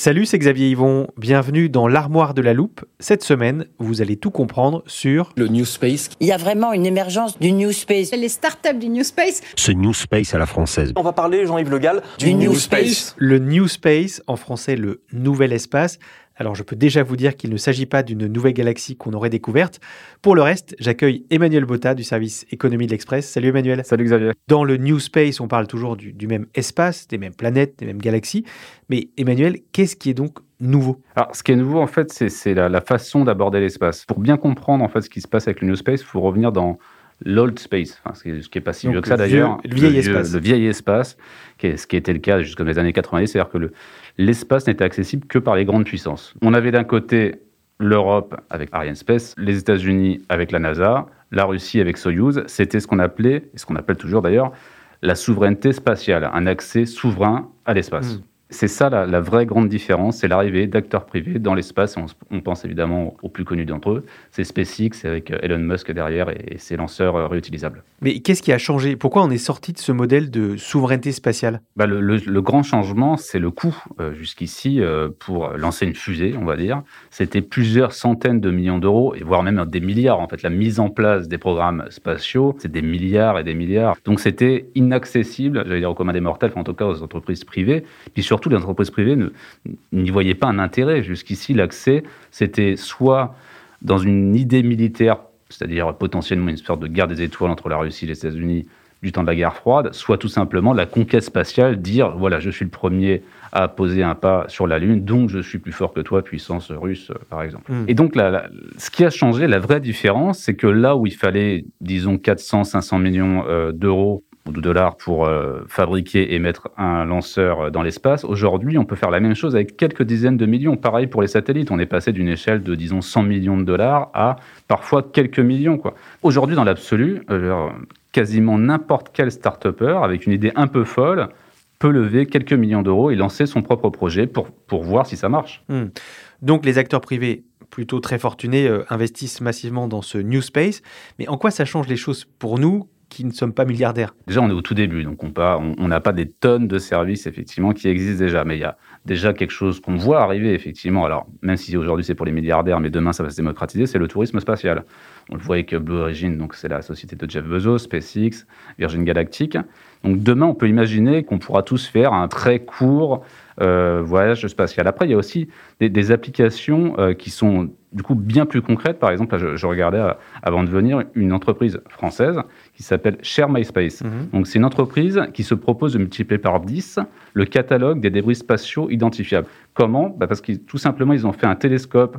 Salut, c'est Xavier Yvon. Bienvenue dans l'armoire de la loupe. Cette semaine, vous allez tout comprendre sur le New Space. Il y a vraiment une émergence du New Space. Les startups du New Space. Ce New Space à la française. On va parler, Jean-Yves Le Gall, du, New, Space. Le New Space, en français le nouvel espace. Alors je peux déjà vous dire qu'il ne s'agit pas d'une nouvelle galaxie qu'on aurait découverte. Pour le reste, j'accueille Emmanuel Botta du service économie de l'Express. Salut Emmanuel. Salut Xavier. Dans le New Space, on parle toujours du, du même espace, des mêmes planètes, des mêmes galaxies. Mais Emmanuel, qu'est-ce qui est donc nouveau? Alors, ce qui est nouveau, en fait, c'est la, la, façon d'aborder l'espace. Pour bien comprendre en fait ce qui se passe avec le New Space, il faut revenir dans l'old space, enfin, ce qui n'est pas si Donc vieux que ça d'ailleurs. Le vieil espace. Le vieil espace, qui est, ce qui était le cas jusqu'aux les années 90, c'est-à-dire que l'espace n'était accessible que par les grandes puissances. On avait d'un côté l'Europe avec Arianespace, les États-Unis avec la NASA, la Russie avec Soyuz. C'était ce qu'on appelait, et ce qu'on appelle toujours d'ailleurs, la souveraineté spatiale, un accès souverain à l'espace. Mmh. C'est ça la, la, vraie grande différence, c'est l'arrivée d'acteurs privés dans l'espace. On, on, pense évidemment aux plus connus d'entre eux, c'est SpaceX avec Elon Musk derrière et, et ses lanceurs réutilisables. Mais qu'est-ce qui a changé? Pourquoi on est sorti de ce modèle de souveraineté spatiale? Bah le, le, le, grand changement, c'est le coût. Euh, Jusqu'ici, euh, pour lancer une fusée, on va dire, c'était plusieurs centaines de millions d'euros, et voire même des milliards. En fait, la mise en place des programmes spatiaux, c'est des milliards et des milliards. Donc c'était inaccessible, j'allais dire au commun des mortels, enfin, en tout cas aux entreprises privées. Puis surtout, surtout les entreprises privées n'y voyaient pas un intérêt. Jusqu'ici, l'accès, c'était soit dans une idée militaire, c'est-à-dire potentiellement une sorte de guerre des étoiles entre la Russie et les États-Unis du temps de la guerre froide, soit tout simplement la conquête spatiale, dire voilà, je suis le premier à poser un pas sur la Lune, donc je suis plus fort que toi, puissance russe, par exemple. Mm. Et donc, la, la, ce qui a changé, la vraie différence, c'est que là où il fallait, disons, 400, 500 millions euh, d'euros de dollars pour euh, fabriquer et mettre un lanceur dans l'espace. Aujourd'hui, on peut faire la même chose avec quelques dizaines de millions. Pareil pour les satellites, on est passé d'une échelle de, disons, 100 millions de dollars à parfois quelques millions. Aujourd'hui, dans l'absolu, euh, quasiment n'importe quel start-upper avec une idée un peu folle peut lever quelques millions d'euros et lancer son propre projet pour, pour voir si ça marche. Mmh. Donc les acteurs privés plutôt très fortunés euh, investissent massivement dans ce New Space. Mais en quoi ça change les choses pour nous qui ne sommes pas milliardaires Déjà, on est au tout début, donc on n'a pas des tonnes de services effectivement qui existent déjà, mais il y a déjà quelque chose qu'on voit arriver effectivement. Alors, même si aujourd'hui c'est pour les milliardaires, mais demain ça va se démocratiser, c'est le tourisme spatial. On le voit avec Blue Origin, donc c'est la société de Jeff Bezos, SpaceX, Virgin Galactic. Donc demain, on peut imaginer qu'on pourra tous faire un très court euh, voyage spatial. Après, il y a aussi des, applications euh, qui sont du coup bien plus concrètes. Par exemple, je, je regardais euh, avant de venir une entreprise française qui s'appelle Share MySpace. Mhm. Donc c'est une entreprise qui se propose de multiplier par 10 le catalogue des débris spatiaux identifiables. Comment? Bah Parce que tout simplement, ils ont fait un télescope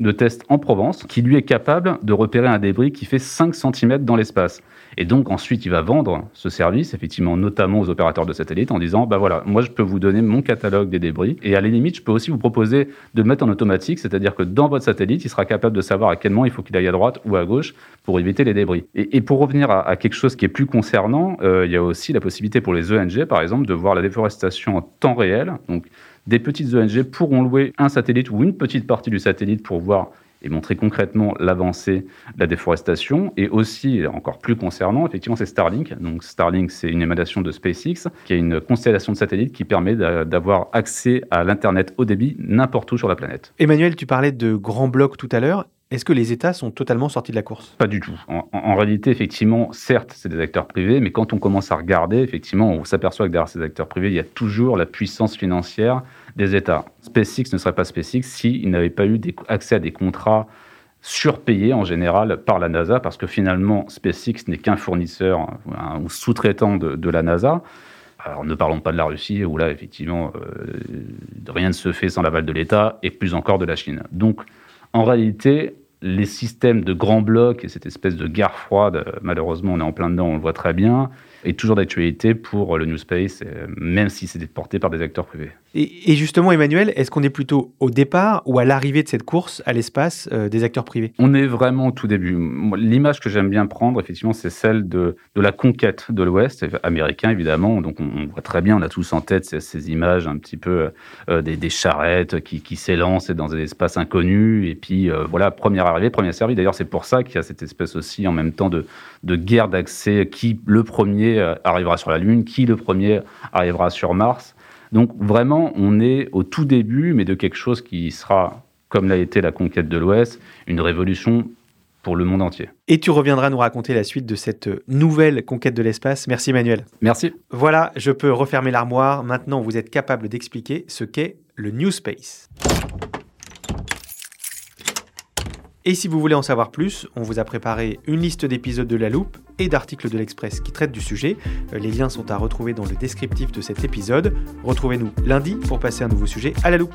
de test en Provence qui lui est capable de repérer un débris qui fait 5 cm dans l'espace. Et donc ensuite, il va vendre ce service, effectivement, notamment aux opérateurs de satellites, en disant, bah voilà, moi je peux vous donner mon catalogue des débris, et à la limite, je peux aussi vous proposer de mettre en automatique, c'est-à-dire que dans votre satellite, il sera capable de savoir à quel moment il faut qu'il aille à droite ou à gauche pour éviter les débris. Et, pour revenir à, à, quelque chose qui est plus concernant, euh, il y a aussi la possibilité pour les ENG, par exemple, de voir la déforestation en temps réel. Donc des petites ONG pourront louer un satellite ou une petite partie du satellite pour voir et montrer concrètement l'avancée de la déforestation. Et aussi, encore plus concernant, effectivement, c'est Starlink. Donc Starlink, c'est une émanation de SpaceX, qui est une constellation de satellites qui permet d'avoir accès à l'Internet haut débit n'importe où sur la planète. Emmanuel, tu parlais de grands blocs tout à l'heure. Est-ce que les États sont totalement sortis de la course? Pas du tout. En, réalité, effectivement, certes, c'est des acteurs privés, mais quand on commence à regarder, effectivement, on s'aperçoit que derrière ces acteurs privés, il y a toujours la puissance financière des États. SpaceX ne serait pas SpaceX s'il n'avait pas eu accès à des contrats surpayés en général par la NASA, parce que finalement, SpaceX n'est qu'un fournisseur ou sous-traitant de, la NASA. Alors ne parlons pas de la Russie, où là, effectivement, euh, rien ne se fait sans l'aval de l'État, et plus encore de la Chine. Donc, en réalité, les systèmes de grands blocs et cette espèce de guerre froide, malheureusement, on est en plein dedans, on le voit très bien, est toujours d'actualité pour le New Space, même si c'est porté par des acteurs privés. Et, justement, Emmanuel, est-ce qu'on est plutôt au départ ou à l'arrivée de cette course à l'espace euh, des acteurs privés? On est vraiment au tout début. L'image que j'aime bien prendre, effectivement, c'est celle de, de, la conquête de l'Ouest, américain évidemment. Donc on, voit très bien, on a tous en tête ces, images un petit peu euh, des, charrettes qui, qui s'élancent dans des espaces inconnus. Et puis euh, voilà, première arrivée, première servie. D'ailleurs, c'est pour ça qu'il y a cette espèce aussi en même temps de, de guerre d'accès. Qui le premier arrivera sur la Lune Qui le premier arrivera sur Mars donc vraiment, on est au tout début, mais de quelque chose qui sera, comme l'a été la conquête de l'Ouest, une révolution pour le monde entier. Et tu reviendras nous raconter la suite de cette nouvelle conquête de l'espace. Merci Emmanuel. Merci. Voilà, je peux refermer l'armoire. Maintenant, vous êtes capable d'expliquer ce qu'est le New Space. Et si vous voulez en savoir plus, on vous a préparé une liste d'épisodes de La Loupe et d'articles de l'Express qui traitent du sujet. Euh, les liens sont à retrouver dans le descriptif de cet épisode. Retrouvez-nous lundi pour passer un nouveau sujet à La Loupe.